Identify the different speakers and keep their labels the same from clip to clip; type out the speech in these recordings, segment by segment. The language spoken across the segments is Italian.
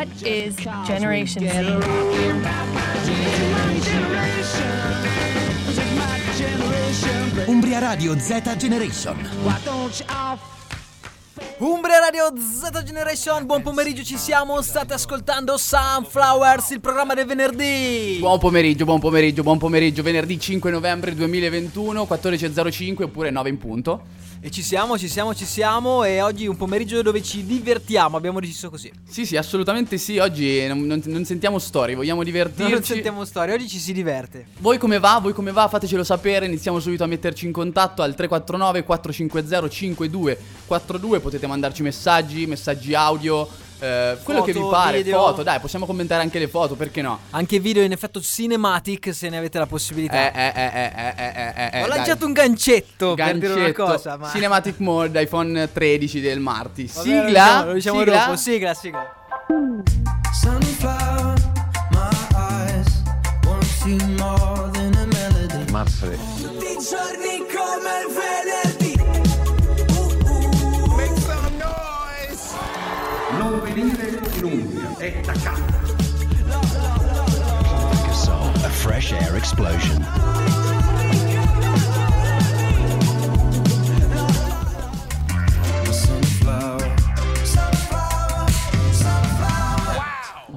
Speaker 1: What is Generation Z?
Speaker 2: Umbria Radio Z Generation.
Speaker 3: Umbria Radio Z Generation, buon pomeriggio, ci siamo, state ascoltando Sunflowers, il programma del venerdì.
Speaker 4: Buon pomeriggio, buon pomeriggio, buon pomeriggio, venerdì 5 novembre 2021, 14.05 oppure 9 in punto.
Speaker 3: E ci siamo, ci siamo, ci siamo e oggi un pomeriggio dove ci divertiamo, abbiamo deciso così.
Speaker 4: Sì, sì, assolutamente sì, oggi non, non- non sentiamo storie, vogliamo divertirci.
Speaker 3: Non sentiamo storie, oggi ci si diverte.
Speaker 4: Voi come va? Voi come va? Fatecelo sapere, iniziamo subito a metterci in contatto al 349 450 5242, potete mandarci messaggi, messaggi audio, eh, quello che vi pare,
Speaker 3: video.
Speaker 4: foto, dai, possiamo commentare anche le foto, perché no?
Speaker 3: Anche video in effetto cinematic se ne avete la possibilità.
Speaker 4: Eh, eh, eh, eh, eh, eh, eh, eh,
Speaker 3: Ho
Speaker 4: dai.
Speaker 3: lanciato un gancetto, per dire una
Speaker 4: Gancetto.
Speaker 3: cosa, ma...
Speaker 4: Cinematic Mode iPhone 13 del Marti.
Speaker 3: Vabbè,
Speaker 4: Sigla.
Speaker 3: Lo diciamo, lo diciamo
Speaker 4: sigla.
Speaker 3: dopo, sigla, sigla.
Speaker 5: Sunflower, my eyes won't see more than a melody. Tutti i giorni come il
Speaker 6: venire in Umbria, è taccato.
Speaker 2: A fresh air explosion.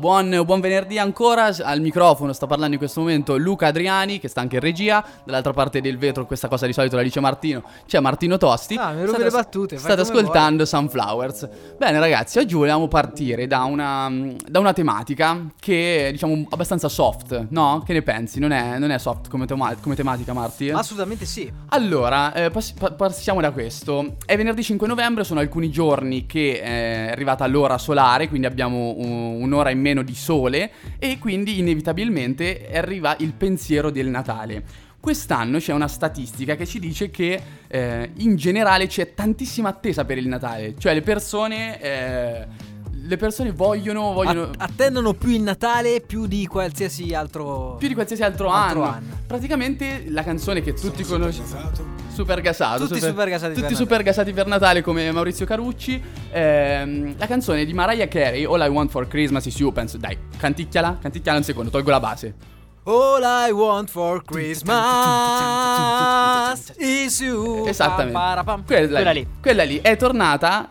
Speaker 4: Buon, buon venerdì ancora. Al microfono sta parlando in questo momento Luca Adriani, che sta anche in regia. Dall'altra parte del vetro, questa cosa di solito la dice Martino. C'è Martino Tosti.
Speaker 3: Ah, mi
Speaker 4: State-
Speaker 3: le battute,
Speaker 4: State ascoltando Sunflowers. Bene, ragazzi, oggi volevamo partire da una, da una tematica che è, diciamo, abbastanza soft, no? Che ne pensi? Non è, non è soft come, tema- come tematica, Marti?
Speaker 3: Assolutamente sì.
Speaker 4: Allora, eh, pass- pa- passiamo da questo. È venerdì 5 novembre, sono alcuni giorni che eh, è arrivata l'ora solare, quindi abbiamo un- un'ora in meno di sole e quindi inevitabilmente arriva il pensiero del Natale. Quest'anno c'è una statistica che ci dice che eh, in generale c'è tantissima attesa per il Natale, cioè le persone, eh, le persone vogliono, vogliono
Speaker 3: attendono più il Natale più di qualsiasi altro.
Speaker 4: più di qualsiasi altro,
Speaker 3: Altro
Speaker 4: anno.
Speaker 3: anno.
Speaker 4: Praticamente la canzone che tutti conoscono. Super gasato.
Speaker 3: Tutti super gasati
Speaker 4: Tutti
Speaker 3: per
Speaker 4: super gasati per Natale come Maurizio Carucci. Ehm, la canzone di Mariah Carey, All I Want for Christmas is You. Penso, dai, canticchiala, canticchiala un secondo, tolgo la base.
Speaker 3: All I want for Christmas is you.
Speaker 4: Esattamente. Quella,
Speaker 3: Quella lì.
Speaker 4: Quella lì è tornata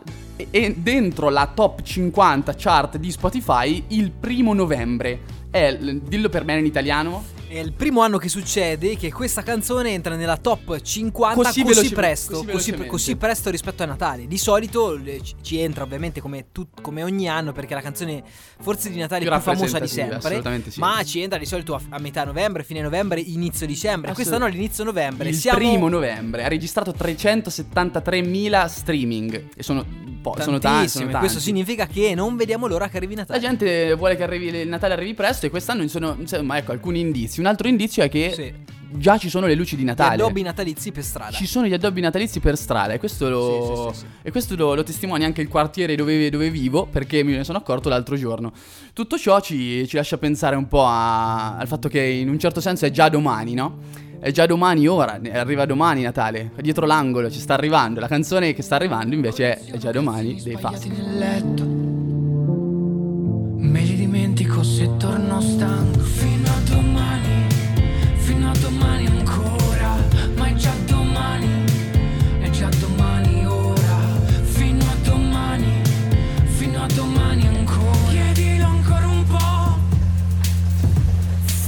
Speaker 4: e, dentro la top 50 chart di Spotify il primo novembre. È, dillo per bene in italiano.
Speaker 3: È il primo anno che succede che questa canzone entra nella top 50
Speaker 4: Così
Speaker 3: così,
Speaker 4: veloce-
Speaker 3: presto,
Speaker 4: così
Speaker 3: così, presto rispetto a Natale. Di solito ci- entra ovviamente come, tut- come ogni anno perché è la canzone forse di Natale
Speaker 4: Più
Speaker 3: più, famosa di sempre.
Speaker 4: assolutamente sì.
Speaker 3: Ma ci entra di solito a, a metà novembre, fine novembre, inizio dicembre. Quest'anno all'inizio novembre.
Speaker 4: Il
Speaker 3: Siamo
Speaker 4: primo novembre ha registrato 373.000 streaming. E sono, po', sono tanti. Sono tanti.
Speaker 3: Questo significa che non vediamo l'ora che arrivi
Speaker 4: La
Speaker 3: Natale.
Speaker 4: gente vuole che arrivi il Natale arrivi presto e quest'anno sono, insomma, ecco, alcuni indizi. Un altro indizio è che
Speaker 3: Sì.
Speaker 4: già ci sono le luci di
Speaker 3: Gli
Speaker 4: Natale.
Speaker 3: addobbi natalizi per strada.
Speaker 4: Ci sono gli addobbi natalizi per strada e questo lo,
Speaker 3: Sì, sì, sì, sì.
Speaker 4: E questo lo, lo testimonia anche il quartiere dove, dove vivo perché me ne sono accorto l'altro giorno. Tutto ciò ci, ci lascia pensare un po' a- al fatto che in un certo senso è già domani, no? È già domani ora, arriva domani Natale, dietro l'angolo, ci sta arrivando. La canzone che sta arrivando invece è, è già domani dei fatti.
Speaker 5: nel letto Me li dimentico se torno stanco Fino a domani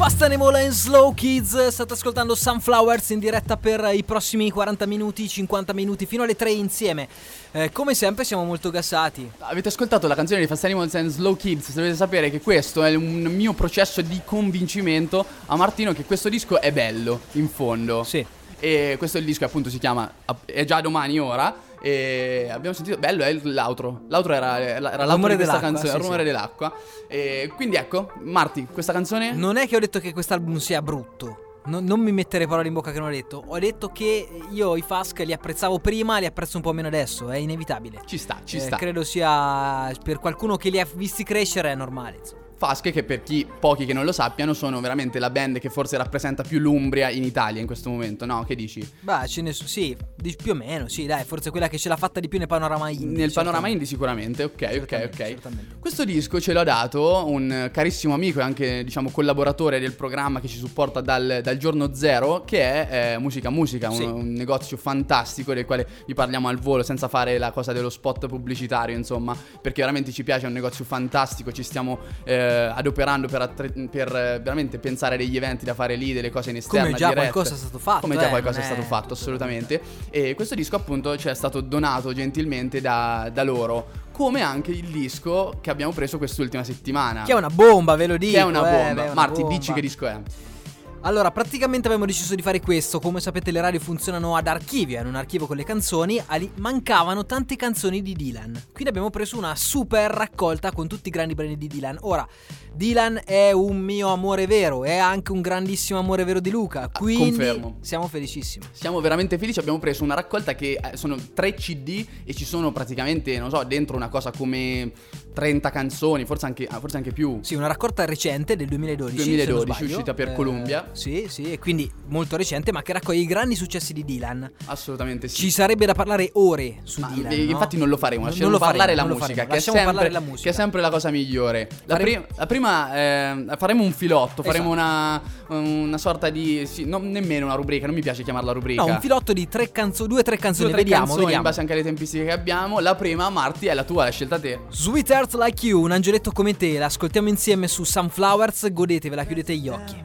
Speaker 3: Fast Animal and Slow Kids, state ascoltando Sunflowers in diretta per i prossimi 40 minuti, 50 minuti, fino alle 3 insieme. Eh, come sempre siamo molto gassati.
Speaker 4: Avete ascoltato la canzone di Fast Animals and Slow Kids? Dovete sapere che questo è un mio processo di convincimento a Martino che questo disco è bello, in fondo.
Speaker 3: Sì.
Speaker 4: E questo è il disco appunto si chiama È già domani ora. E abbiamo sentito, bello è l'outro. L'outro era, era l'altro di questa canzone,
Speaker 3: sì,
Speaker 4: il rumore
Speaker 3: sì.
Speaker 4: dell'acqua. E quindi ecco, Marti, questa canzone
Speaker 3: Non è che ho detto che quest'album sia brutto. No- non mi mettere parole in bocca che non ho detto. Ho detto che io i Fask li apprezzavo prima, li apprezzo un po' meno adesso. È inevitabile.
Speaker 4: ci sta, ci
Speaker 3: Eh,
Speaker 4: sta.
Speaker 3: Credo sia per qualcuno che li ha visti crescere è normale. Insomma.
Speaker 4: Fasche che per chi, pochi che non lo sappiano, sono veramente la band che forse rappresenta più l'Umbria in Italia in questo momento, no? Che dici?
Speaker 3: Beh, ce ne so, sì, più o meno, sì, dai, forse quella che ce l'ha fatta di più nel panorama indie.
Speaker 4: Nel panorama indie sicuramente, ok, ok,
Speaker 3: Certamente,
Speaker 4: ok.
Speaker 3: certamente.
Speaker 4: Questo disco ce l'ha dato un carissimo amico e anche, diciamo, collaboratore del programma che ci supporta dal, dal giorno zero, che è eh, Musica Musica, un,
Speaker 3: Sì.
Speaker 4: un negozio fantastico del quale vi parliamo al volo senza fare la cosa dello spot pubblicitario, insomma, perché veramente ci piace, è un negozio fantastico, ci stiamo eh, adoperando per, attre- per, eh, veramente pensare degli eventi da fare lì, delle cose in esterna.
Speaker 3: Come già
Speaker 4: dirette.
Speaker 3: qualcosa è stato fatto,
Speaker 4: Come già
Speaker 3: eh,
Speaker 4: qualcosa è
Speaker 3: non
Speaker 4: stato
Speaker 3: è-
Speaker 4: fatto, assolutamente. E questo disco appunto ci è stato donato gentilmente da, da loro. Come anche il disco che abbiamo preso quest'ultima settimana.
Speaker 3: Che è una bomba, ve lo dico.
Speaker 4: Che è una
Speaker 3: eh,
Speaker 4: bomba.
Speaker 3: beh, è una
Speaker 4: Marti,
Speaker 3: bomba.
Speaker 4: dici che disco è?
Speaker 3: Allora, praticamente abbiamo deciso di fare questo. Come sapete, le radio funzionano ad archivio, hanno un archivio con le canzoni. Ali- mancavano tante canzoni di Dylan. Quindi abbiamo preso una super raccolta con tutti i grandi brani di Dylan. Ora, Dylan è un mio amore vero, è anche un grandissimo amore vero di Luca. Quindi
Speaker 4: confermo.
Speaker 3: siamo felicissimi.
Speaker 4: Siamo veramente felici, abbiamo preso una raccolta che eh, sono tre CD e ci sono praticamente, non so, dentro una cosa come 30 canzoni, forse anche, ah, forse anche più.
Speaker 3: Sì, una raccolta recente del 2012.
Speaker 4: 2012,
Speaker 3: se non sbaglio.
Speaker 4: uscita per Columbia.
Speaker 3: Sì, sì, e quindi molto recente, ma che raccoglie i grandi successi di Dylan.
Speaker 4: Assolutamente sì.
Speaker 3: Ci sarebbe da parlare ore su
Speaker 4: Ma,
Speaker 3: Dylan.
Speaker 4: eh,
Speaker 3: no?
Speaker 4: Infatti non lo faremo,
Speaker 3: Non-
Speaker 4: lasciamo
Speaker 3: non lo
Speaker 4: parlare
Speaker 3: faremo,
Speaker 4: la
Speaker 3: non
Speaker 4: musica, sempre,
Speaker 3: parlare la musica.
Speaker 4: che è sempre la cosa migliore. La,
Speaker 3: Faremo-
Speaker 4: pri- la prima, eh, faremo un filotto, faremo
Speaker 3: Esatto.
Speaker 4: una, una sorta di... Sì, non nemmeno una rubrica, non mi piace chiamarla rubrica.
Speaker 3: No, un filotto di tre canzoni, due o tre canzoni,
Speaker 4: Due tre
Speaker 3: vediamo,
Speaker 4: canzoni
Speaker 3: vediamo.
Speaker 4: in base anche alle tempistiche che abbiamo. La prima, Marti, è la tua, l'hai scelta te.
Speaker 3: Sweet Earth Like You, un angioletto come te, l'ascoltiamo insieme su Sunflowers, godetevela, chiudete gli occhi.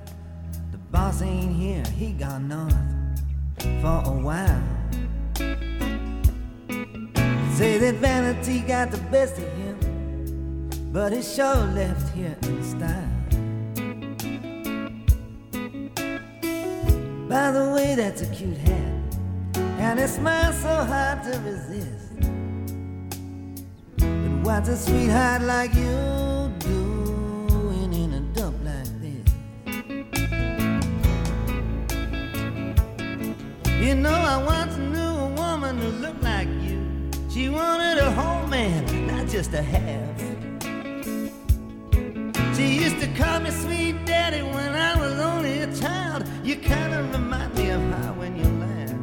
Speaker 7: Boss ain't here, he gone north for a while. Say that vanity got the best of him, but it sure left here in style. By the way, that's a cute hat, and it smiles so hard to resist. But what's a sweetheart like you You know, I once knew a woman who looked like you. She wanted a whole man, not just a half. She used to call me sweet daddy when I was only a child. You kind of remind me of her when you laugh.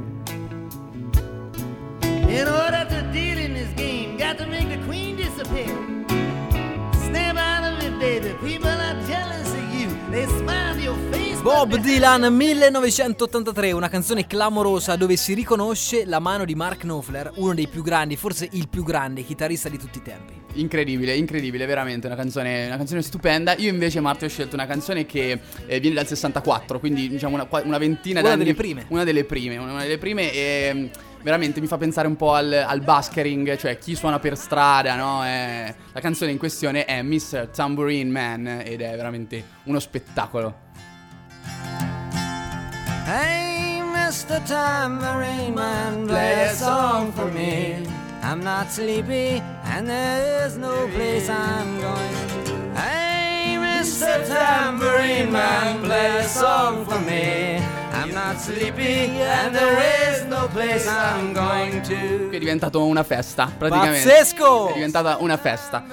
Speaker 7: In order to deal in this game, got to make the queen disappear. Snap out of it, baby. People
Speaker 3: Bob Dylan 1983, una canzone clamorosa dove si riconosce la mano di Mark Knopfler, uno dei più grandi, forse il più grande chitarrista di tutti i tempi.
Speaker 4: Incredibile, incredibile, veramente una canzone, una canzone stupenda. Io invece, Marti, ho scelto una canzone che eh, viene dal 64, quindi diciamo una, una ventina
Speaker 3: Una
Speaker 4: d'anni.
Speaker 3: delle prime.
Speaker 4: Una delle prime, una delle prime e veramente mi fa pensare un po' al, al buskering, cioè chi suona per strada, no? Eh, la canzone in questione è Mr. Tambourine Man ed è veramente uno spettacolo.
Speaker 7: Hey, Mr. Tambourine Man, play a song for me. I'm not sleepy, and there's no place I'm going. Hey, Mr. Tambourine Man, play a song for me. I'm not sleepy, and there is no place I'm going to.
Speaker 4: Che è diventato una festa, praticamente.
Speaker 3: Pazzesco!
Speaker 4: È diventata una festa.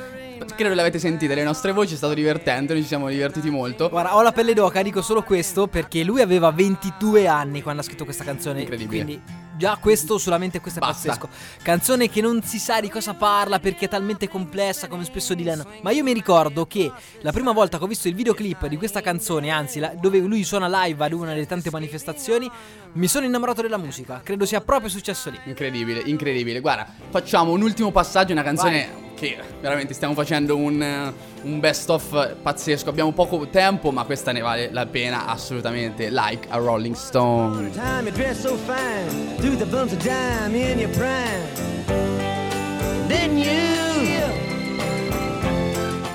Speaker 4: Credo l'avete sentite, le nostre voci è stato divertente, noi ci siamo divertiti molto.
Speaker 3: Guarda, ho la pelle d'oca, dico solo questo perché lui aveva 22 anni quando ha scritto questa canzone.
Speaker 4: Incredibile.
Speaker 3: Quindi già questo, solamente questo è
Speaker 4: Basta.
Speaker 3: pazzesco. Canzone che non si sa di cosa parla perché è talmente complessa come spesso Dylan. Ma io mi ricordo che la prima volta che ho visto il videoclip di questa canzone, anzi la- dove lui suona live ad una delle tante manifestazioni, mi sono innamorato della musica. Credo sia proprio successo lì.
Speaker 4: Incredibile, incredibile. Guarda, facciamo un ultimo passaggio, una canzone che veramente stiamo facendo un, un best of pazzesco. Abbiamo poco tempo, ma questa ne vale la pena assolutamente. Like a Rolling Stone.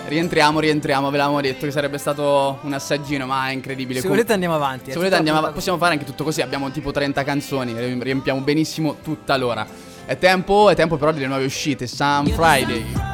Speaker 4: Rientriamo, rientriamo. Ve l'avevamo detto che sarebbe stato un assaggino, ma è incredibile.
Speaker 3: Se
Speaker 4: Com-
Speaker 3: volete andiamo avanti.
Speaker 4: Se volete andiamo
Speaker 3: puntata
Speaker 4: possiamo fare anche tutto così. Abbiamo tipo 30 canzoni, ri- riempiamo benissimo tutta l'ora. È tempo, è tempo però delle nuove uscite. Sun Friday.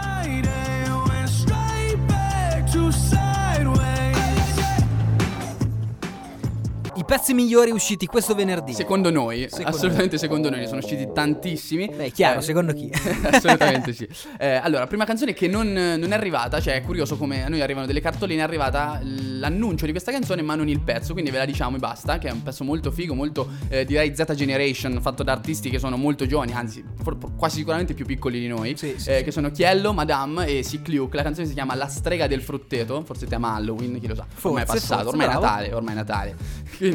Speaker 3: I pezzi migliori usciti questo venerdì.
Speaker 4: Secondo noi,
Speaker 3: Secondo
Speaker 4: assolutamente secondo noi, ne sono usciti tantissimi.
Speaker 3: Beh, chiaro,
Speaker 4: Eh,
Speaker 3: secondo chi?
Speaker 4: Assolutamente sì. Eh, allora, prima canzone che non, non è arrivata, cioè è curioso come a noi arrivano delle cartoline, è arrivata l'annuncio di questa canzone ma non il pezzo, quindi ve la diciamo e basta, che è un pezzo molto figo, molto eh, direi Z Generation, fatto da artisti che sono molto giovani, anzi for- quasi sicuramente più piccoli di noi,
Speaker 3: Sì, sì,
Speaker 4: eh,
Speaker 3: sì.
Speaker 4: che sono Chiello, Madame e Sick Luke. La canzone si chiama La strega del frutteto, forse tema Halloween, chi lo sa. ormai è
Speaker 3: Forse,
Speaker 4: passato,
Speaker 3: forse,
Speaker 4: ormai è. Natale, ormai è Natale. Quindi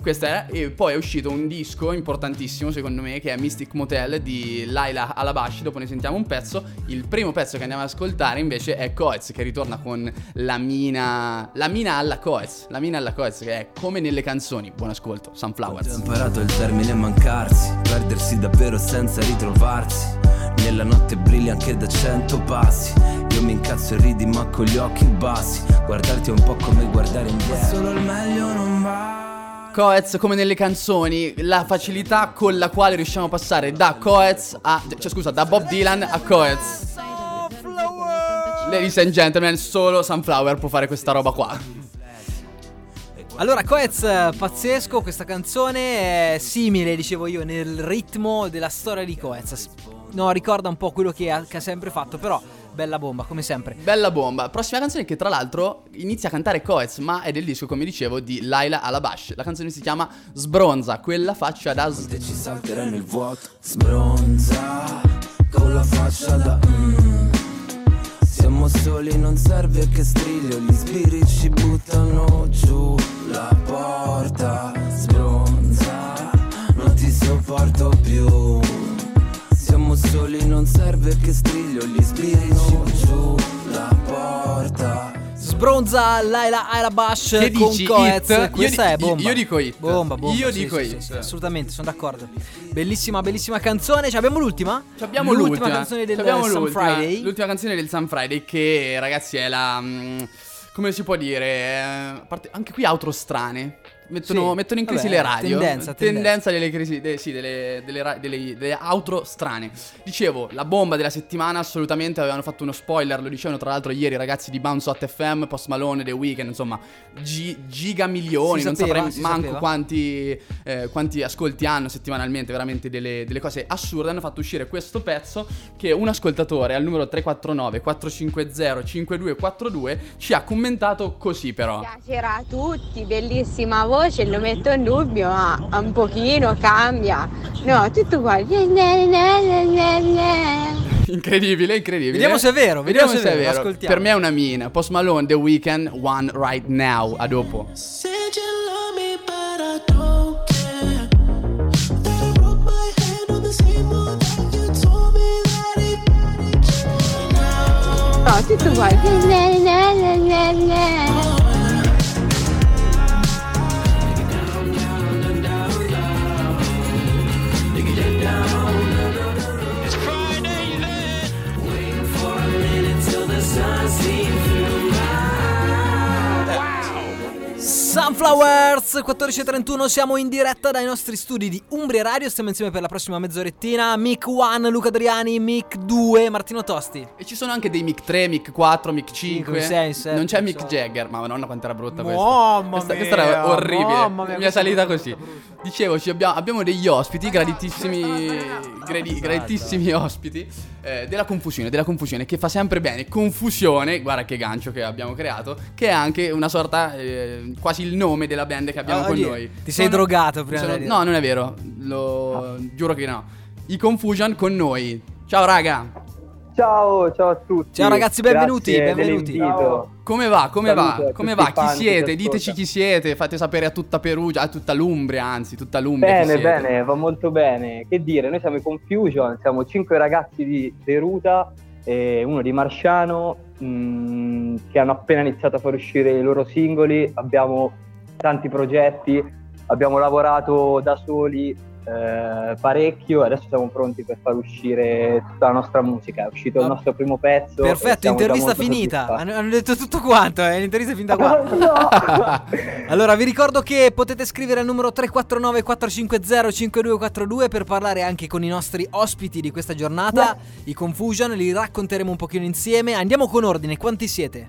Speaker 4: questa era e poi è uscito un disco importantissimo secondo me che è Mystic Motel di Laila Alabashi, dopo ne sentiamo un pezzo. Il primo pezzo che andiamo ad ascoltare invece è Coez che ritorna con la mina la mina alla Coez, la mina alla Coez che è come nelle canzoni. Buon ascolto,
Speaker 8: Ho
Speaker 4: Sunflowers.
Speaker 8: imparato il termine mancarsi, perdersi davvero senza ritrovarsi. Nella notte brilli anche da cento passi. Io mi incazzo e ridi ma con gli occhi bassi. Guardarti è un po' come guardare indietro. Solo il meglio non.
Speaker 4: Coez come nelle canzoni, la facilità con la quale riusciamo a passare da Coez a cioè scusa, da Bob Dylan a Coez. Ladies and gentlemen, solo Sunflower può fare questa roba qua.
Speaker 3: Allora, Coez, eh, pazzesco, questa canzone è simile, dicevo io, nel ritmo della storia di Coez. No, ricorda un po' quello che ha, che ha sempre fatto, però bella bomba, come sempre.
Speaker 4: Bella bomba. Prossima canzone che tra l'altro inizia a cantare Coez, ma è del disco, come dicevo, di Laila Alabash. La canzone si chiama Sbronza, quella faccia da s-
Speaker 8: E ci salterà nel vuoto. Sbronza con la faccia da mm. Siamo soli, non serve che striglio. Gli spiriti ci buttano giù la porta. Sbronza, non ti sopporto più. Soli, non serve che striglio. Gli ci giù la porta.
Speaker 3: Sbronza Laila Alabash
Speaker 4: Che
Speaker 3: con Coez. Questa
Speaker 4: Io
Speaker 3: è bomba.
Speaker 4: io dico hit.
Speaker 3: Bomba, bomba.
Speaker 4: Io
Speaker 3: sì,
Speaker 4: dico
Speaker 3: sì,
Speaker 4: hit.
Speaker 3: sì, assolutamente, sono d'accordo. Bellissima, bellissima canzone. Ci abbiamo l'ultima?
Speaker 4: Ci Abbiamo
Speaker 3: l'ultima
Speaker 4: l'ultima
Speaker 3: canzone del Sun
Speaker 4: l'ultima-
Speaker 3: Friday.
Speaker 4: L'ultima canzone del Sun Friday che ragazzi è la mm, come si può dire, eh, parte- anche qui outro strane. Mettono,
Speaker 3: Sì.
Speaker 4: mettono in crisi
Speaker 3: Vabbè,
Speaker 4: le radio.
Speaker 3: tendenza, tendenza.
Speaker 4: delle crisi, de- sì, delle, delle, delle- delle outro strane. Dicevo, la bomba della settimana assolutamente avevano fatto uno spoiler, lo dicevano tra l'altro ieri i ragazzi di Bounce Hot FM, Post Malone, The Weeknd, insomma, gi- giga milioni,
Speaker 3: Si
Speaker 4: non
Speaker 3: sapeva,
Speaker 4: saprei manco
Speaker 3: sapeva.
Speaker 4: quanti, eh, quanti ascolti hanno settimanalmente, veramente delle, delle cose assurde. Hanno fatto uscire questo pezzo che un ascoltatore al numero 349 450 5242 ci ha commentato così però.
Speaker 9: Piacerà a tutti, bellissima voce, lo metto in dubbio, ma un pochino cambia. No, tutto uguale.
Speaker 4: Incredibile, incredibile.
Speaker 3: Vediamo se è vero, vediamo se è vero, ascoltiamo.
Speaker 4: Per me è una mina. Post Malone, The Weeknd, One Right Now. A dopo.
Speaker 5: Said you
Speaker 9: Flower.
Speaker 3: Sunflowers 14.31 siamo in diretta dai nostri studi di Umbria Radio Stiamo insieme per la prossima mezzorettina Mic 1, Luca Adriani, Mic 2, Martino Tosti
Speaker 4: E ci sono anche dei mic 3, mic 4, mic 5.
Speaker 3: Cinque, sei, sette,
Speaker 4: non c'è mic
Speaker 3: so.
Speaker 4: Jagger. Ma madonna quanto era brutta
Speaker 3: Mamma
Speaker 4: questa. questa,
Speaker 3: mia,
Speaker 4: questa era orribile.
Speaker 3: mamma mia,
Speaker 4: Mi è
Speaker 3: questa
Speaker 4: salita
Speaker 3: brutta,
Speaker 4: così.
Speaker 3: brutta.
Speaker 4: Dicevo, abbiamo, abbiamo degli ospiti, graditissimi. gradi- graditissimi ospiti. eh, della confusione, della confusione. Che fa sempre bene. Confusione, guarda che gancio che abbiamo creato. Che è anche una sorta. eh, quasi il nome della band che abbiamo
Speaker 3: Ah,
Speaker 4: con
Speaker 3: oddio,
Speaker 4: noi.
Speaker 3: ti sei drogato prima
Speaker 4: sono- No, non è vero. Lo giuro che no. I Confusion con noi. Ciao raga.
Speaker 10: Ciao, ciao a tutti.
Speaker 3: Ciao ragazzi, benvenuti,
Speaker 10: Grazie
Speaker 3: benvenuti.
Speaker 4: Come va? Come
Speaker 10: Saluto
Speaker 4: va? Come va? Chi siete?
Speaker 10: ci
Speaker 4: Diteci chi siete. Fate sapere a tutta Perugia, a tutta l'Umbria, anzi, tutta l'Umbria.
Speaker 10: Bene, bene, va molto bene. Che dire, noi siamo i Confusion, siamo cinque ragazzi di Deruta e uno di Marciano mh, che hanno appena iniziato a far uscire i loro singoli. Abbiamo tanti progetti, abbiamo lavorato da soli eh, parecchio e adesso siamo pronti per far uscire tutta la nostra musica. È uscito il nostro primo pezzo.
Speaker 3: Perfetto, intervista finita hanno, hanno detto tutto quanto, eh, l'intervista è finita qua
Speaker 10: No!
Speaker 3: Allora vi ricordo che potete scrivere al numero 349 450 5242 per parlare anche con i nostri ospiti di questa giornata, i Confusion, li racconteremo un pochino insieme. Andiamo con ordine, quanti siete?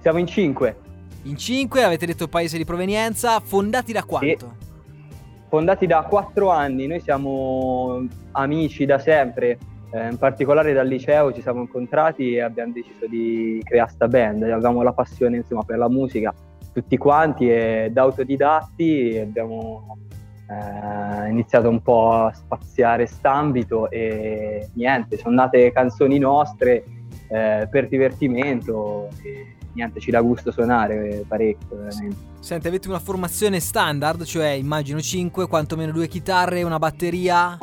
Speaker 10: Siamo in cinque.
Speaker 3: In cinque, avete detto il paese di provenienza, fondati da quanto?
Speaker 10: Fondati da quattro anni, noi siamo amici da sempre, eh, in particolare dal liceo ci siamo incontrati e abbiamo deciso di creare sta band, avevamo la passione insomma, per la musica tutti quanti e da autodidatti abbiamo eh, iniziato un po' a spaziare st'ambito e niente, sono nate canzoni nostre eh, per divertimento e niente, ci dà gusto suonare parecchio veramente.
Speaker 3: Senti, avete una formazione standard, cioè immagino 5, quantomeno due chitarre, una batteria?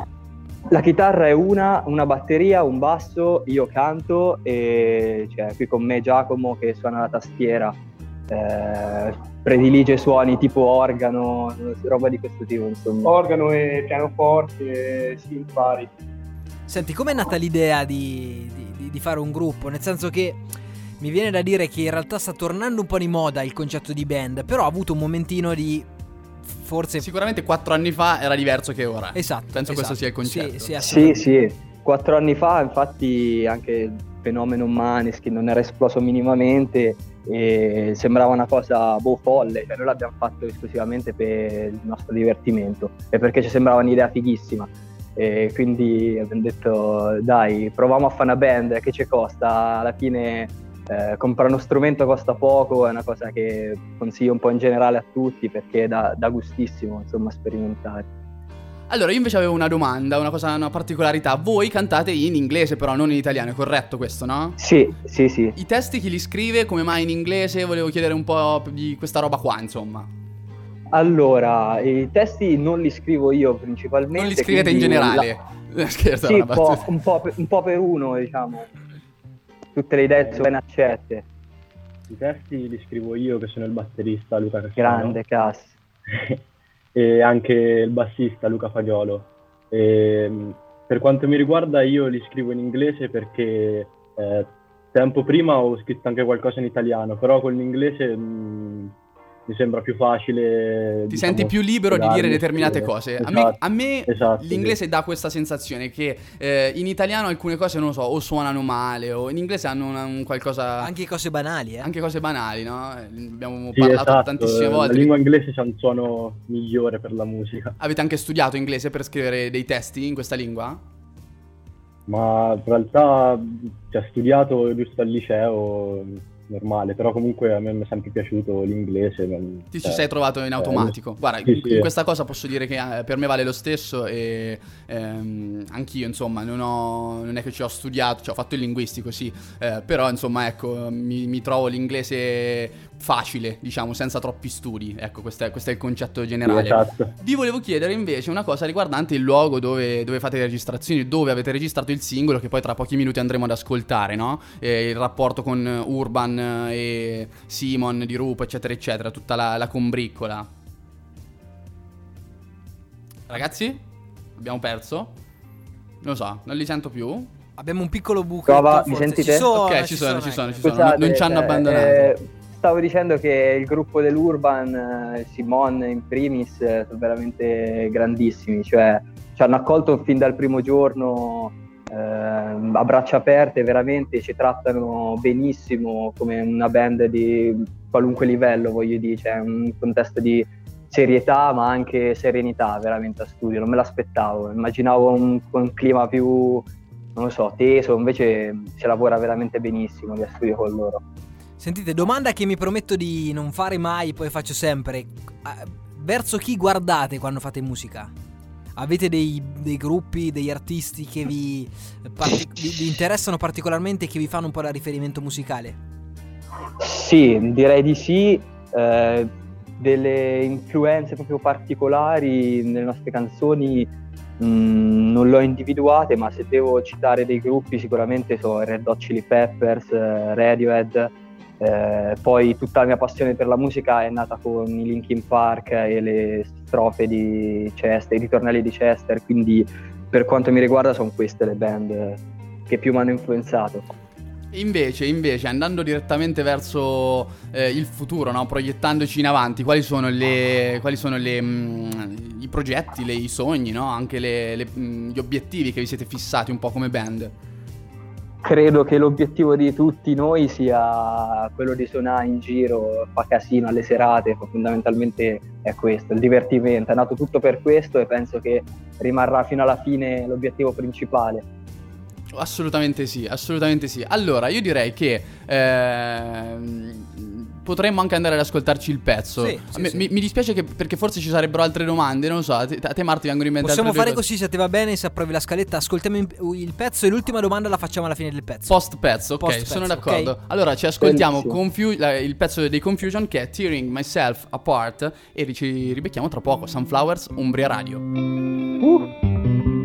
Speaker 10: La chitarra è una, una batteria, un basso, io canto e c'è qui con me Giacomo che suona la tastiera. Eh, predilige suoni tipo organo, roba di questo tipo, insomma.
Speaker 11: Organo e pianoforte, si impari.
Speaker 3: Senti, com'è nata l'idea di, di, di fare un gruppo? Nel senso che mi viene da dire che in realtà sta tornando un po' di moda il concetto di band, però ha avuto un momentino di forse
Speaker 4: Sicuramente quattro anni fa era diverso che ora.
Speaker 3: Esatto.
Speaker 4: Penso
Speaker 3: esatto.
Speaker 4: questo sia il concetto.
Speaker 3: Sì, sì,
Speaker 10: Sì, sì, quattro anni fa infatti anche il fenomeno Maneskin non era esploso minimamente e sembrava una cosa boh folle, cioè noi l'abbiamo fatto esclusivamente per il nostro divertimento e perché ci sembrava un'idea fighissima e quindi abbiamo detto dai proviamo a fare una band che ci costa alla fine eh, comprare uno strumento costa poco è una cosa che consiglio un po' in generale a tutti perché dà, dà gustissimo insomma sperimentare
Speaker 4: Allora, io invece avevo una domanda, una cosa, una particolarità. Voi cantate in inglese, però non in italiano, è corretto questo, no?
Speaker 10: sì sì sì
Speaker 4: I testi chi li scrive? Come mai in inglese? Volevo chiedere un po' di questa roba qua, insomma.
Speaker 10: Allora, i testi non li scrivo io principalmente.
Speaker 4: Non li scrivete in generale?
Speaker 10: la-
Speaker 4: Scherzo,
Speaker 10: Sì, un po', un po' per, un po' per uno, diciamo. Tutte le idee sono ben accette.
Speaker 11: I testi li scrivo io che sono il batterista Luca Cassano
Speaker 10: Grande Cass.
Speaker 11: e anche il bassista Luca Fagiolo. E, mh, per quanto mi riguarda io li scrivo in inglese perché eh, tempo prima ho scritto anche qualcosa in italiano, però con l'inglese mh, mi sembra più facile.
Speaker 4: Ti
Speaker 11: diciamo,
Speaker 4: senti più libero di dire determinate cose. A me,
Speaker 11: Esatto,
Speaker 4: a me
Speaker 11: esatto,
Speaker 4: l'inglese
Speaker 11: sì.
Speaker 4: dà questa sensazione che eh, in italiano alcune cose, non lo so, o suonano male, o in inglese hanno una- un qualcosa...
Speaker 3: Anche cose banali, eh.
Speaker 4: Anche cose banali, no? Abbiamo
Speaker 11: Sì,
Speaker 4: parlato
Speaker 11: esatto,
Speaker 4: tantissime
Speaker 11: La
Speaker 4: volte.
Speaker 11: lingua inglese c'ha un suono migliore per la musica,
Speaker 4: Avete anche studiato inglese per scrivere dei testi in questa lingua?
Speaker 11: ma in realtà ci ha studiato giusto al liceo normale, però comunque a me mi è sempre piaciuto l'inglese. non-
Speaker 4: Ti ci
Speaker 11: cioè,
Speaker 4: sei trovato in
Speaker 11: eh,
Speaker 4: automatico. Guarda,
Speaker 11: sì,
Speaker 4: in-
Speaker 11: sì.
Speaker 4: questa cosa posso dire che eh, per me vale lo stesso e ehm, anch'io, insomma, non, ho- non è che ci ho studiato, ci ho fatto il linguistico, sì, eh, però insomma, ecco, mi, mi trovo l'inglese facile, diciamo, senza troppi studi. Ecco, questo è, questo è il concetto
Speaker 11: Sì,
Speaker 4: generale.
Speaker 11: esatto.
Speaker 4: Vi volevo chiedere invece una cosa riguardante il luogo dove, dove fate le registrazioni, dove avete registrato il singolo, che poi tra pochi minuti andremo ad ascoltare, no? Eh, il rapporto con Urban eh, e Simon di Rupo, eccetera, eccetera, tutta la, la combriccola. Ragazzi, abbiamo perso? Non lo so, non li sento più.
Speaker 3: Abbiamo un piccolo buco.
Speaker 10: Prova, mi sentite?
Speaker 3: Ci sono,
Speaker 4: Ok, ci sono, ci sono, ci sono.
Speaker 10: Scusate,
Speaker 4: non ci hanno
Speaker 10: eh,
Speaker 4: abbandonato.
Speaker 10: eh, stavo dicendo che il gruppo dell'Urban, eh, Simon in primis, eh, sono veramente grandissimi, cioè ci hanno accolto fin dal primo giorno eh, a braccia aperte, veramente ci trattano benissimo come una band di qualunque livello, voglio dire, c'è un contesto di serietà ma anche serenità veramente a studio, non me l'aspettavo, immaginavo un, un clima più, non lo so, teso, invece si lavora veramente benissimo lì a studio con loro.
Speaker 3: Sentite, domanda che mi prometto di non fare mai, poi faccio sempre. Verso chi guardate quando fate musica? Avete dei, dei gruppi, degli artisti che vi, parti- vi- interessano particolarmente e che vi fanno un po' da riferimento musicale?
Speaker 10: Sì, direi di sì. eh, delle influenze proprio particolari nelle nostre canzoni mh, non le ho individuate, ma se devo citare dei gruppi sicuramente sono Red Hot Chili Peppers, eh, Radiohead. Eh, poi tutta la mia passione per la musica è nata con i Linkin Park e le strofe di Chester, i ritornelli di Chester, quindi per quanto mi riguarda sono queste le band che più mi hanno influenzato.
Speaker 4: Invece, invece, andando direttamente verso eh, il futuro, no? proiettandoci in avanti, quali sono, le, quali sono le, mm, i progetti, le- i sogni, no? anche mm, gli obiettivi che vi siete fissati un po' come band?
Speaker 10: Credo che l'obiettivo di tutti noi sia quello di suonare in giro, fa casino alle serate, fondamentalmente è questo, il divertimento, è nato tutto per questo e penso che rimarrà fino alla fine l'obiettivo principale.
Speaker 4: Assolutamente sì, assolutamente sì. Allora, io direi che ehm, potremmo anche andare ad ascoltarci il pezzo.
Speaker 3: Sì, sì,
Speaker 4: mi,
Speaker 3: sì.
Speaker 4: mi- dispiace che, perché forse ci sarebbero altre domande, non lo so, a te, a te Marti vengono in mente
Speaker 3: Possiamo
Speaker 4: altre
Speaker 3: fare
Speaker 4: cose.
Speaker 3: così se ti va bene, se approvi la scaletta, ascoltiamo il pezzo e l'ultima domanda la facciamo alla fine del pezzo.
Speaker 4: Post pezzo, ok,
Speaker 3: Post
Speaker 4: sono d'accordo.
Speaker 3: ok?
Speaker 4: Allora ci ascoltiamo. Confu- la- il pezzo dei Confusion che è Tearing Myself Apart e ci ribecchiamo tra poco. Sunflowers, Umbria Radio.
Speaker 5: When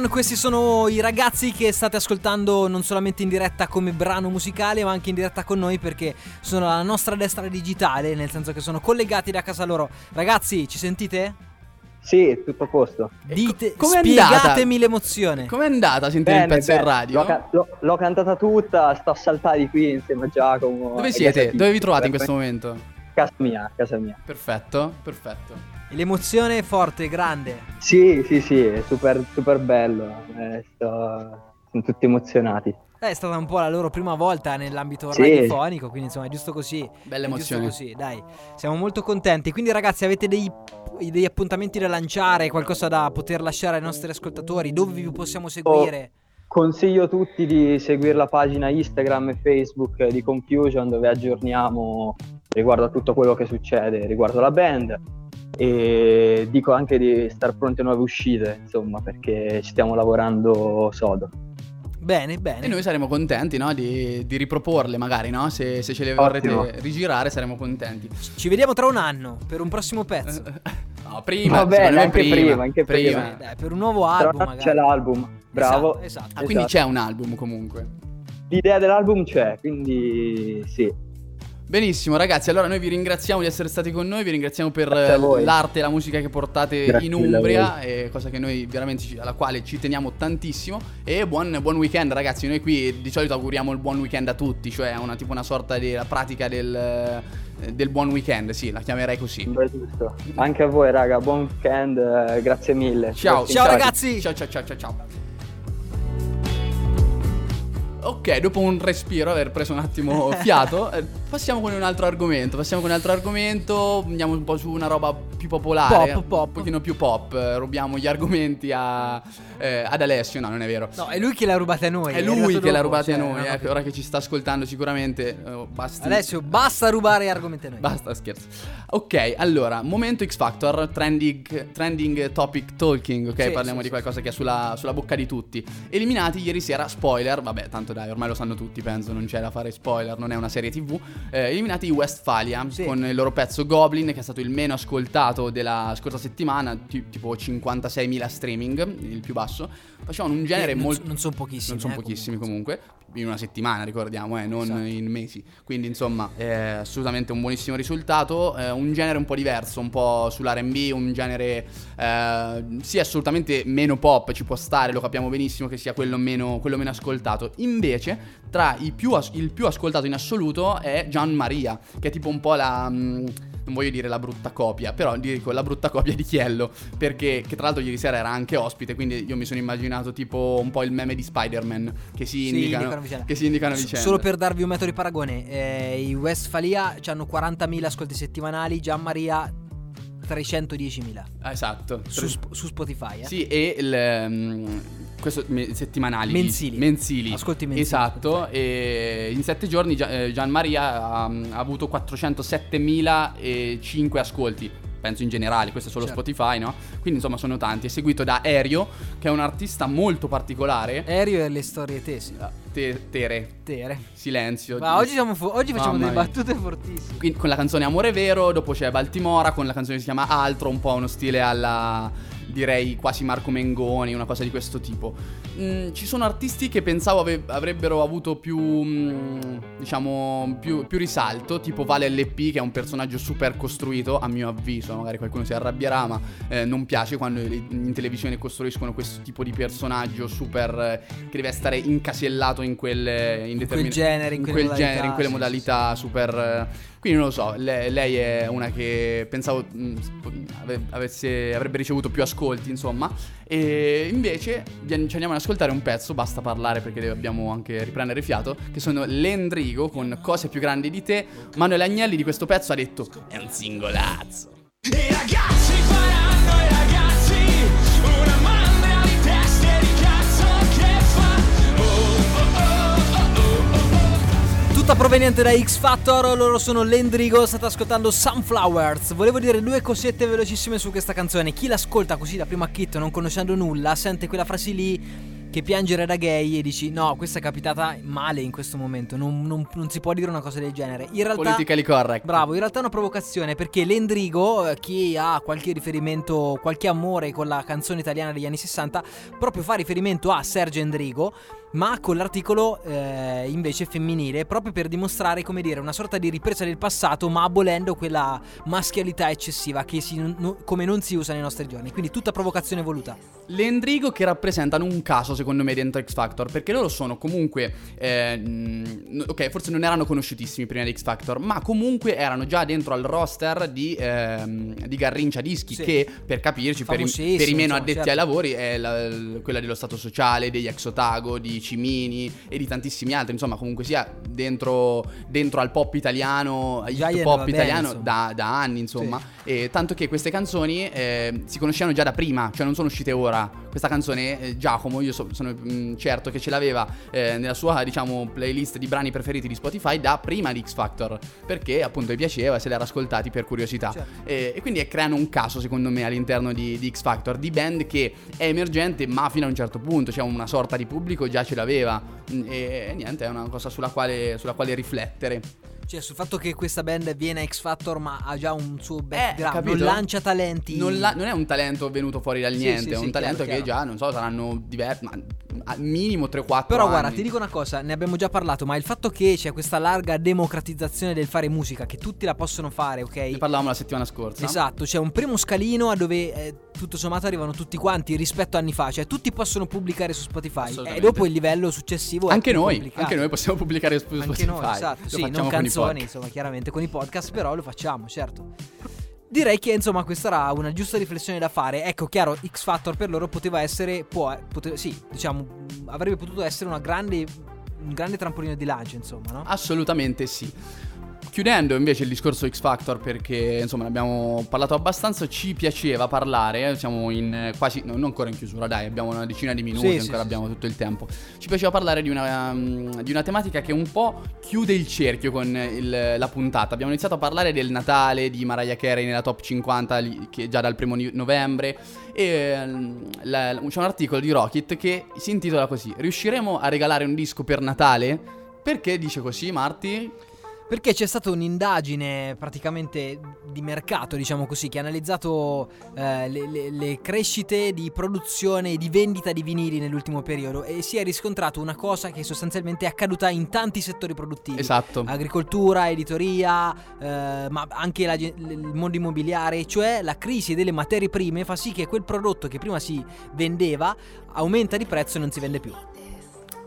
Speaker 3: Confusion, questi sono i ragazzi che state ascoltando non solamente in diretta come brano musicale, ma anche in diretta con noi perché sono la nostra destra digitale, nel senso che sono collegati da casa loro. Ragazzi, ci sentite?
Speaker 10: Sì, tutto a posto.
Speaker 3: Dite,
Speaker 4: com'è andata?
Speaker 3: spiegatemi l'emozione.
Speaker 4: Com'è andata a sentire il pezzo in
Speaker 10: bene.
Speaker 4: radio?
Speaker 10: L'ho, ca- l'ho- l'ho cantata tutta, sto a saltare qui insieme a Giacomo.
Speaker 4: Dove siete? Dove vi trovate in questo momento?
Speaker 10: Casa mia, casa mia.
Speaker 4: Perfetto, perfetto.
Speaker 3: L'emozione è forte, grande.
Speaker 10: Sì, sì, sì, è super, super bello. eh, sto- sono tutti emozionati.
Speaker 3: Eh, È stata un po' la loro prima volta nell'ambito
Speaker 10: Sì.
Speaker 3: radiofonico, quindi insomma è giusto così.
Speaker 4: Bella
Speaker 3: È giusto
Speaker 4: emozione.
Speaker 3: così, dai. Siamo molto contenti. Quindi ragazzi, avete dei, degli appuntamenti da lanciare, qualcosa da poter lasciare ai nostri ascoltatori? Dove vi possiamo seguire?
Speaker 10: Consiglio a tutti di seguire la pagina Instagram e Facebook di Confusion dove aggiorniamo riguardo a tutto quello che succede riguardo la band e dico anche di star pronti a nuove uscite, insomma, perché ci stiamo lavorando sodo.
Speaker 3: Bene, bene.
Speaker 4: E noi saremo contenti, no? Di, di riproporle, magari, no? Se, se ce le
Speaker 10: Ottimo.
Speaker 4: vorrete rigirare, saremo contenti.
Speaker 3: Ci vediamo tra un anno per un prossimo pezzo.
Speaker 4: No, prima.
Speaker 10: Va bene, anche prima, anche prima.
Speaker 3: Eh, dai, per un nuovo
Speaker 10: Tra
Speaker 3: album
Speaker 10: l'altro
Speaker 3: magari.
Speaker 10: c'è l'album, bravo.
Speaker 3: Esatto, esatto.
Speaker 4: Ah, quindi c'è un album comunque.
Speaker 10: L'idea dell'album c'è, quindi sì.
Speaker 4: Benissimo, ragazzi. Allora, noi vi ringraziamo di essere stati con noi. Vi ringraziamo per eh, l'arte e la musica che portate
Speaker 10: Grazie
Speaker 4: in Umbria, eh, cosa che noi alla quale ci teniamo tantissimo. E buon, buon weekend, ragazzi. Noi qui di solito auguriamo il buon weekend a tutti, cioè una tipo una sorta di la pratica del, eh, del buon weekend. Sì, la chiamerei così.
Speaker 10: Beh, giusto. Anche a voi, raga, buon weekend, grazie mille.
Speaker 4: Ciao,
Speaker 10: Ciao,
Speaker 3: ragazzi.
Speaker 4: Ciao, ciao, ciao, ciao, ciao. Ok, dopo un respiro, aver preso un attimo fiato, passiamo con un altro argomento. Passiamo con un altro argomento, andiamo un po' su una roba più popolare.
Speaker 3: Pop, pop.
Speaker 4: Un pochino più pop. rubiamo gli argomenti a, eh, ad Alessio. No, non è vero.
Speaker 3: No, è lui che l'ha rubata a noi.
Speaker 4: È lui che l'ha rubata
Speaker 3: cioè,
Speaker 4: a noi.
Speaker 3: no,
Speaker 4: eh, ora che ci sta ascoltando, sicuramente. eh, basti.
Speaker 3: Alessio, basta rubare argomenti a noi.
Speaker 4: Basta scherzo. Ok, allora, momento X Factor, trending, trending topic talking, ok?
Speaker 3: Sì,
Speaker 4: Parliamo
Speaker 3: sì,
Speaker 4: di
Speaker 3: sì.
Speaker 4: qualcosa che è sulla, sulla bocca di tutti. Eliminati ieri sera, spoiler, vabbè, tanto dai, ormai lo sanno tutti, penso, non c'è da fare spoiler, non è una serie TV. Eh, eliminati i Westphalia
Speaker 3: Sì.
Speaker 4: con il loro pezzo Goblin, che è stato il meno ascoltato della scorsa settimana, ti- tipo 56.000 streaming, il più basso. Facevano un genere
Speaker 3: non
Speaker 4: molto...
Speaker 3: non sono pochissimi,
Speaker 4: Non sono
Speaker 3: eh,
Speaker 4: pochissimi comunque. In una settimana, ricordiamo, eh, non
Speaker 3: Esatto.
Speaker 4: in mesi. Quindi, insomma, è assolutamente un buonissimo risultato. eh, un genere un po' diverso, un po' sull'RB, un genere eh, sì, assolutamente meno pop, ci può stare, lo capiamo benissimo che sia quello meno, quello meno ascoltato. Invece, tra i più as- il più ascoltato in assoluto è Gian Maria, che è tipo un po' la. mm, non voglio dire la brutta copia, però dico la brutta copia di Chiello, perché che tra l'altro ieri sera era anche ospite, quindi io mi sono immaginato tipo un po' il meme di Spider-Man che si
Speaker 3: Sì,
Speaker 4: indicano,
Speaker 3: vicenda.
Speaker 4: che si indicano
Speaker 3: S-
Speaker 4: vicenda.
Speaker 3: Solo per darvi un metodo di paragone, eh, i Westfalia hanno 40.000 ascolti settimanali, Gian Maria 310.000
Speaker 4: Esatto.
Speaker 3: su, Sp- su Spotify. Eh.
Speaker 4: Sì, e il, ehm, questo me- settimanali.
Speaker 3: Mensili.
Speaker 4: Mensili.
Speaker 3: Ascolti mensili.
Speaker 4: Esatto. E in sette giorni Gia- eh, Gian Maria ha, ha avuto 407.005 ascolti. Penso in generale, questo è solo
Speaker 3: Certo.
Speaker 4: Spotify, no? Quindi insomma sono tanti. È seguito da Aereo, che è un artista molto particolare.
Speaker 3: Aereo e le storie tesi.
Speaker 4: Te- tere.
Speaker 3: Tere.
Speaker 4: Silenzio.
Speaker 3: Ma oggi, fu- oggi facciamo
Speaker 4: Mamma
Speaker 3: delle
Speaker 4: mia.
Speaker 3: battute fortissime.
Speaker 4: Quindi con la canzone Amore Vero, dopo c'è Baltimora con la canzone che si chiama Altro, un po' uno stile alla direi quasi Marco Mengoni, una cosa di questo tipo. Mm, ci sono artisti che pensavo ave- avrebbero avuto più mm, diciamo più, più risalto, tipo Vale LP che è un personaggio super costruito a mio avviso, magari qualcuno si arrabbierà, ma eh, non piace quando in televisione costruiscono questo tipo di personaggio super eh, che deve stare incasellato in quel in, determin-
Speaker 3: genere, in
Speaker 4: in
Speaker 3: quelle
Speaker 4: quel genere, in
Speaker 3: modalità,
Speaker 4: quelle modalità super eh, quindi non lo so, le- lei, è una che pensavo mh, ave- avesse- avrebbe ricevuto più ascolti, insomma. E invece ci andiamo ad ascoltare un pezzo, basta parlare perché dobbiamo anche riprendere fiato, che sono L'Endrigo con Cose più grandi di te. Manuel Agnelli di questo pezzo ha detto è un singolazzo.
Speaker 5: I ragazzi faranno
Speaker 3: Tutta proveniente da X Factor, loro sono Lendrigo, state ascoltando Sunflowers. Volevo dire due cosette velocissime su questa canzone. Chi l'ascolta così da primo acchitto, non conoscendo nulla, sente quella frase lì che piangere da gay e dici no, questa è capitata male in questo momento, non, non- non si può dire una cosa del genere. In realtà...
Speaker 4: Politically correct.
Speaker 3: Bravo, in realtà è una provocazione perché l'Endrigo, eh, chi ha qualche riferimento, qualche amore con la canzone italiana degli anni 60, proprio fa riferimento a Sergio Endrigo, ma con l'articolo eh, invece femminile, proprio per dimostrare, come dire, una sorta di ripresa del passato, ma abolendo quella maschialità eccessiva che si- no- come non si usa nei nostri giorni. Quindi tutta provocazione voluta.
Speaker 4: L'Endrigo che rappresentano un caso secondo me dentro X Factor perché loro sono comunque eh, ok forse non erano conosciutissimi prima di X Factor ma comunque erano già dentro al roster di, ehm, di Garrincia Dischi
Speaker 3: Sì.
Speaker 4: che per capirci per i, per i meno addetti
Speaker 3: certo.
Speaker 4: ai lavori è la- quella dello Stato Sociale degli Exotago di Cimini e di tantissimi altri. Insomma comunque sia dentro, dentro al pop italiano
Speaker 3: gli
Speaker 4: pop
Speaker 3: bene,
Speaker 4: italiano da, da anni insomma. E tanto che queste canzoni eh, si conoscevano già da prima cioè non sono uscite ora. Questa canzone eh, Giacomo io so- sono mm, certo che ce l'aveva eh, nella sua diciamo playlist di brani preferiti di Spotify da prima di X Factor perché appunto gli piaceva e se l'era ascoltati per curiosità.
Speaker 3: Certo.
Speaker 4: e, e quindi creano un caso secondo me all'interno di, di X Factor di band che è emergente ma fino a un certo punto cioè una sorta di pubblico già ce l'aveva. Mm, e, e niente è una cosa sulla quale, sulla quale riflettere
Speaker 3: Cioè, sul fatto che questa band viene a X Factor, ma ha già un suo background,
Speaker 4: Eh,
Speaker 3: non lancia talenti.
Speaker 4: Non, la- non è un talento venuto fuori dal
Speaker 3: Sì,
Speaker 4: niente,
Speaker 3: sì,
Speaker 4: è
Speaker 3: sì,
Speaker 4: un talento
Speaker 3: chiaro,
Speaker 4: che già, non so, saranno diversi, ma minimo 3-4
Speaker 3: Però
Speaker 4: anni.
Speaker 3: guarda, ti dico una cosa, ne abbiamo già parlato, ma il fatto che c'è questa larga democratizzazione del fare musica, che tutti la possono fare, ok?
Speaker 4: Ne parlavamo la settimana scorsa.
Speaker 3: Esatto, c'è un primo scalino a dove eh, tutto sommato arrivano tutti quanti rispetto a anni fa, cioè tutti possono pubblicare su Spotify e dopo il livello successivo
Speaker 4: Anche noi,
Speaker 3: complicato.
Speaker 4: anche noi possiamo pubblicare su
Speaker 3: Anche
Speaker 4: Spotify.
Speaker 3: noi, esatto,
Speaker 4: Lo
Speaker 3: sì, non canzoni, insomma, chiaramente con i podcast, però lo facciamo, certo. Direi che insomma questa era una giusta riflessione da fare. Ecco, chiaro, X Factor per loro poteva essere, può, pote- sì, diciamo, avrebbe potuto essere una grande un grande trampolino di lancio, insomma, no?
Speaker 4: Assolutamente sì. Chiudendo invece il discorso X Factor perché insomma ne abbiamo parlato abbastanza, ci piaceva parlare, eh, siamo in eh, quasi, no, non ancora in chiusura dai, abbiamo una decina di minuti,
Speaker 3: Sì,
Speaker 4: ancora
Speaker 3: sì,
Speaker 4: abbiamo tutto il tempo. Ci piaceva parlare di una, um, di una tematica che un po' chiude il cerchio con il- la puntata. Abbiamo iniziato a parlare del Natale, di Mariah Carey nella top 50 lì- che già dal primo novembre e um, la- c'è un articolo di Rocket che si intitola così, riusciremo a regalare un disco per Natale? Perché dice così Marti?
Speaker 3: Perché c'è stata un'indagine praticamente di mercato, diciamo così, che ha analizzato eh, le, le- le crescite di produzione e di vendita di vinili nell'ultimo periodo e si è riscontrato una cosa che sostanzialmente è accaduta in tanti settori produttivi.
Speaker 4: Esatto.
Speaker 3: Agricoltura, editoria, eh, ma anche la il mondo immobiliare, cioè la crisi delle materie prime fa sì che quel prodotto che prima si vendeva aumenta di prezzo e non si vende più.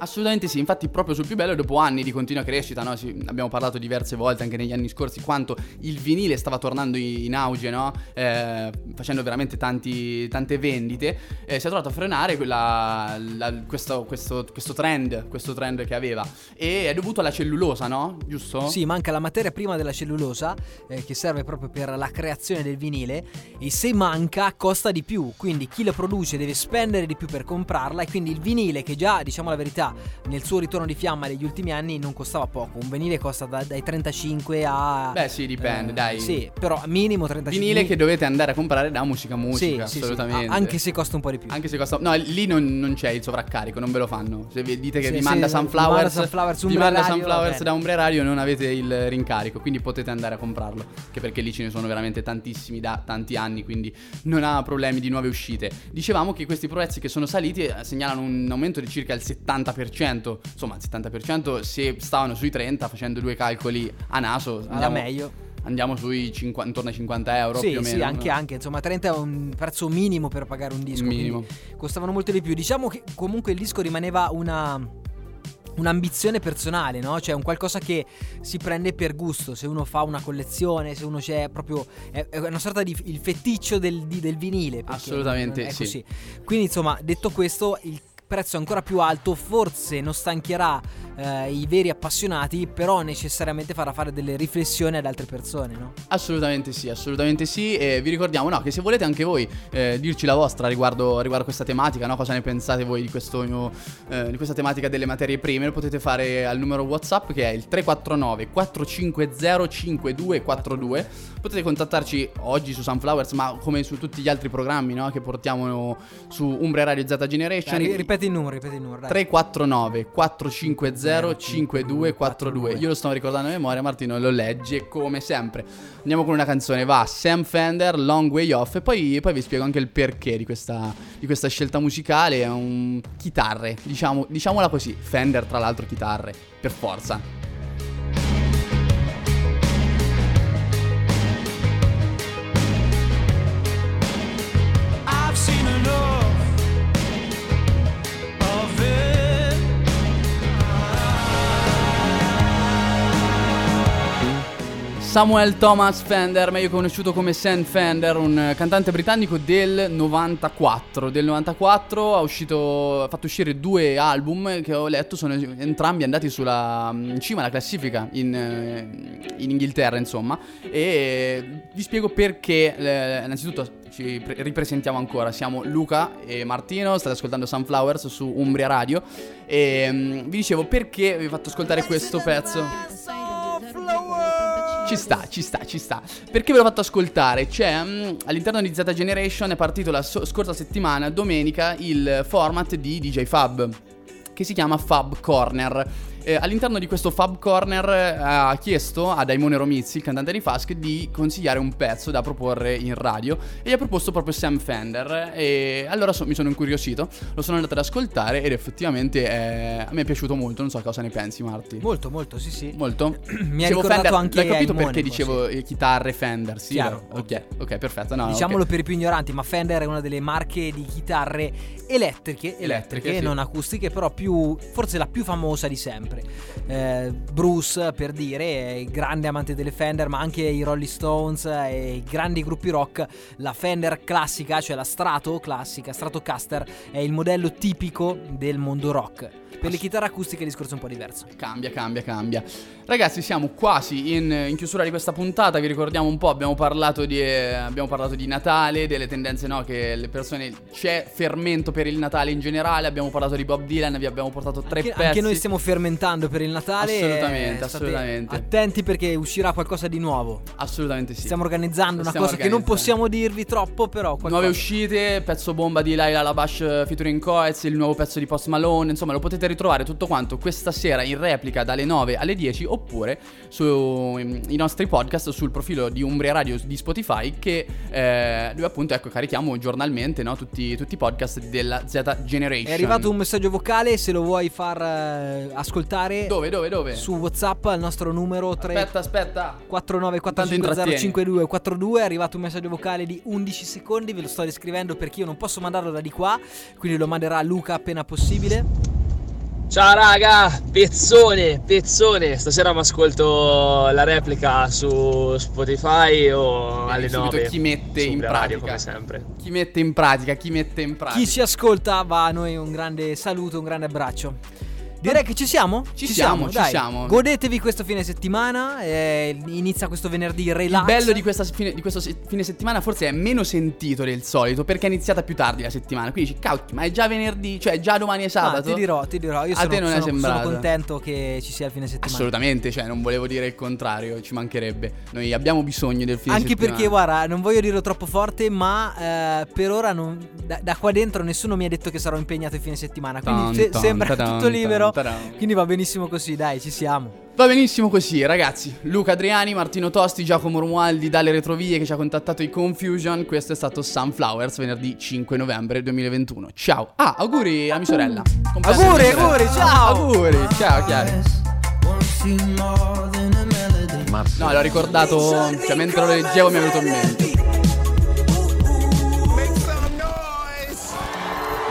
Speaker 4: Assolutamente sì, infatti proprio sul più bello dopo anni di continua crescita, no? Sì, abbiamo parlato diverse volte anche negli anni scorsi quanto il vinile stava tornando in auge, no? Eh, facendo veramente tanti- tante vendite, eh, si è trovato a frenare quella- la- questo, questo- questo trend, questo trend che aveva e è dovuto alla cellulosa, no? Giusto?
Speaker 3: Sì, manca la materia prima della cellulosa eh, che serve proprio per la creazione del vinile e se manca costa di più, quindi chi lo produce deve spendere di più per comprarla e quindi il vinile che già, diciamo la verità, nel suo ritorno di fiamma negli ultimi anni non costava poco, un vinile costa da- dai 35 a...
Speaker 4: Beh sì, dipende,
Speaker 3: eh,
Speaker 4: dai.
Speaker 3: Sì, però minimo 35.
Speaker 4: Vinile che dovete andare a comprare da musica musica,
Speaker 3: Sì, sì, sì,
Speaker 4: assolutamente.
Speaker 3: a- anche se costa un po' di più.
Speaker 4: Anche se costa. No, lì non, non c'è il sovraccarico, non ve lo fanno. Se vi dite che
Speaker 3: Sì,
Speaker 4: vi
Speaker 3: sì,
Speaker 4: manda Sunflowers,
Speaker 3: Sunflowers,
Speaker 4: vi manda Sunflowers da Umbra Radio, non avete il rincarico. Quindi potete andare a comprarlo. Che perché lì ce ne sono veramente tantissimi da tanti anni. Quindi non ha problemi di nuove uscite. Dicevamo che questi prezzi che sono saliti eh, segnalano un aumento di circa il 70%. Insomma, il 70% se stavano sui 30, facendo due calcoli a naso.
Speaker 3: alla
Speaker 4: andiamo-
Speaker 3: meglio.
Speaker 4: Andiamo sui 50, intorno ai 50 euro
Speaker 3: Sì,
Speaker 4: più o meno.
Speaker 3: sì, anche, anche, insomma 30 è un prezzo minimo per pagare un disco,
Speaker 4: Minimo.
Speaker 3: costavano molto di più. Diciamo che comunque il disco rimaneva una un'ambizione personale, no? Cioè un qualcosa che si prende per gusto, se uno fa una collezione, se uno c'è proprio è, una sorta di il feticcio del, del vinile,
Speaker 4: Assolutamente
Speaker 3: è
Speaker 4: sì.
Speaker 3: così. Quindi insomma, detto questo, il prezzo ancora più alto, forse non stancherà eh, i veri appassionati, però necessariamente farà fare delle riflessioni ad altre persone, no?
Speaker 4: Assolutamente sì, assolutamente sì. E vi ricordiamo no, che se volete anche voi eh, dirci la vostra riguardo, riguardo questa tematica, no? cosa ne pensate voi di, questo, eh, di questa tematica delle materie prime, lo potete fare al numero WhatsApp che è il 349 450 5242. Potete contattarci oggi su Sunflowers, ma come su tutti gli altri programmi no? che portiamo su Umbria Radio Z Generation.
Speaker 3: Dai, ri- ripeti il numero, ripeti il numero. dai.
Speaker 4: 349 450 5242 Io lo sto ricordando a memoria, Martino lo legge come sempre. Andiamo con una canzone, va Sam Fender, Long Way Off e poi, poi vi spiego anche il perché di questa, di questa scelta musicale. È un chitarre, diciamo, diciamola così. Fender, tra l'altro, chitarre, per forza. Samuel Thomas Fender, meglio conosciuto come Sam Fender, un eh, cantante britannico del 94. Del 94 ha, uscito, ha fatto uscire due album che ho letto, sono entrambi andati sulla, in cima alla classifica in, eh, in Inghilterra, insomma. E vi spiego perché. eh, innanzitutto ci pre- ripresentiamo ancora, siamo Luca e Martino, state ascoltando Sunflowers su Umbria Radio. E mm, vi dicevo perché vi ho fatto ascoltare questo pezzo. Ci sta, ci sta, ci sta. Perché ve l'ho fatto ascoltare? C'è mm, all'interno di Z Generation è partito la so- scorsa settimana, domenica, il format di DJ Fab che si chiama Fab Corner. Eh, all'interno di questo Fab Corner eh, ha chiesto a Daimone Romizzi, il cantante di Fask, di consigliare un pezzo da proporre in radio e gli ha proposto proprio Sam Fender e allora so- mi sono incuriosito, lo sono andato ad ascoltare ed effettivamente eh, a me è piaciuto molto, non so cosa ne pensi Marti.
Speaker 3: Molto, molto, sì, sì.
Speaker 4: Molto?
Speaker 3: Mi ha
Speaker 4: Dicevo
Speaker 3: ricordato
Speaker 4: Fender,
Speaker 3: anche
Speaker 4: L'hai capito perché
Speaker 3: forse.
Speaker 4: dicevo eh, chitarre Fender? Sì,
Speaker 3: Chiaro,
Speaker 4: vero? ok, ok, perfetto. No,
Speaker 3: Diciamolo
Speaker 4: ok.
Speaker 3: per i più ignoranti, ma Fender è una delle marche di chitarre elettriche, elettriche,
Speaker 4: Elettriche, sì.
Speaker 3: non acustiche, però più forse la più famosa di sempre. Sempre. Eh, Bruce, per dire, è grande amante delle Fender, ma anche i Rolling Stones e i grandi gruppi rock. La Fender classica, cioè la Strato classica, Stratocaster, è il modello tipico del mondo rock. Per le chitarre acustiche il discorso è un po' diverso.
Speaker 4: Cambia, cambia, cambia. Ragazzi, siamo quasi in, in chiusura di questa puntata. Vi ricordiamo un po', abbiamo parlato di, eh, abbiamo parlato di Natale, delle tendenze, no? Che le persone. c'è fermento per il Natale in generale. Abbiamo parlato di Bob Dylan, vi abbiamo portato tre
Speaker 3: Anche,
Speaker 4: pezzi.
Speaker 3: anche noi stiamo fermentando per il Natale.
Speaker 4: Assolutamente, assolutamente.
Speaker 3: Attenti perché uscirà qualcosa di nuovo.
Speaker 4: Assolutamente sì.
Speaker 3: Stiamo organizzando una
Speaker 4: Stiamo
Speaker 3: cosa che non
Speaker 4: organizzando.
Speaker 3: possiamo dirvi troppo, però. Qualcosa.
Speaker 4: Nuove uscite, pezzo bomba di Laila Labash eh, featuring Coez, il nuovo pezzo di Post Malone, insomma lo potete ritrovare tutto quanto questa sera in replica dalle 9 alle 10 oppure sui nostri podcast sul profilo di Umbria Radio di Spotify che eh, dove appunto ecco carichiamo giornalmente no, tutti, tutti i podcast della Z Generation.
Speaker 3: È arrivato un messaggio vocale, se lo vuoi far eh, ascoltare.
Speaker 4: Dove, dove, dove?
Speaker 3: Su WhatsApp al nostro numero 3
Speaker 4: Aspetta, aspetta.
Speaker 3: 4945050242 è arrivato un messaggio vocale di 11 secondi, ve lo sto descrivendo perché io non posso mandarlo da di qua, quindi lo manderà Luca appena possibile.
Speaker 12: Ciao raga, pezzone, pezzone. Stasera mi ascolto la replica su Spotify o alle
Speaker 4: subito
Speaker 12: 9.
Speaker 4: chi mette in pratica.
Speaker 12: come sempre.
Speaker 4: Chi mette in pratica, chi mette in pratica.
Speaker 3: Chi ci ascolta va a noi un grande saluto, un grande abbraccio. Direi che ci siamo?
Speaker 4: Ci siamo, ci
Speaker 3: dai.
Speaker 4: siamo.
Speaker 3: Godetevi questo fine settimana. eh, inizia questo venerdì relax.
Speaker 4: Il bello di, questa fine, di questo se- fine settimana forse è meno sentito del solito perché è iniziata più tardi la settimana. Quindi dici, cavolo, ma è già venerdì, cioè già domani è
Speaker 3: Ah,
Speaker 4: sabato.
Speaker 3: ti dirò, ti dirò. Io
Speaker 4: A
Speaker 3: sono,
Speaker 4: te non è
Speaker 3: sono-
Speaker 4: sembrato?
Speaker 3: sono contento che ci sia il fine settimana.
Speaker 4: Assolutamente, cioè non volevo dire il contrario, ci mancherebbe. Noi abbiamo bisogno del fine
Speaker 3: Anche
Speaker 4: settimana.
Speaker 3: perché, guarda, non voglio dirlo troppo forte, ma eh, per ora non- da, da qua dentro nessuno mi ha detto che sarò impegnato il fine settimana. Quindi
Speaker 4: Tan,
Speaker 3: se-
Speaker 4: tan,
Speaker 3: sembra
Speaker 4: tadan,
Speaker 3: tutto libero. Quindi va benissimo così, dai, ci siamo.
Speaker 4: Va benissimo così, ragazzi. Luca Adriani, Martino Tosti, Giacomo Romualdi dalle retrovie che ci ha contattato i Confusion. Questo è stato Sunflowers venerdì 5 novembre 2021. Ciao. Ah, auguri a mia sorella. Compleanno di
Speaker 3: Auguri,
Speaker 4: mia sorella.
Speaker 3: auguri, ciao.
Speaker 4: Auguri, ciao, Chiara. No, l'ho ricordato, cioè mentre lo leggevo mi è venuto in mente.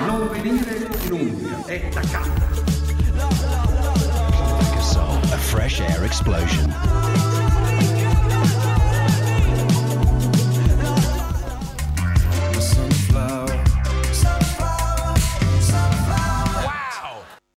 Speaker 6: Non venire in Umbria, è da
Speaker 2: fresh air explosion.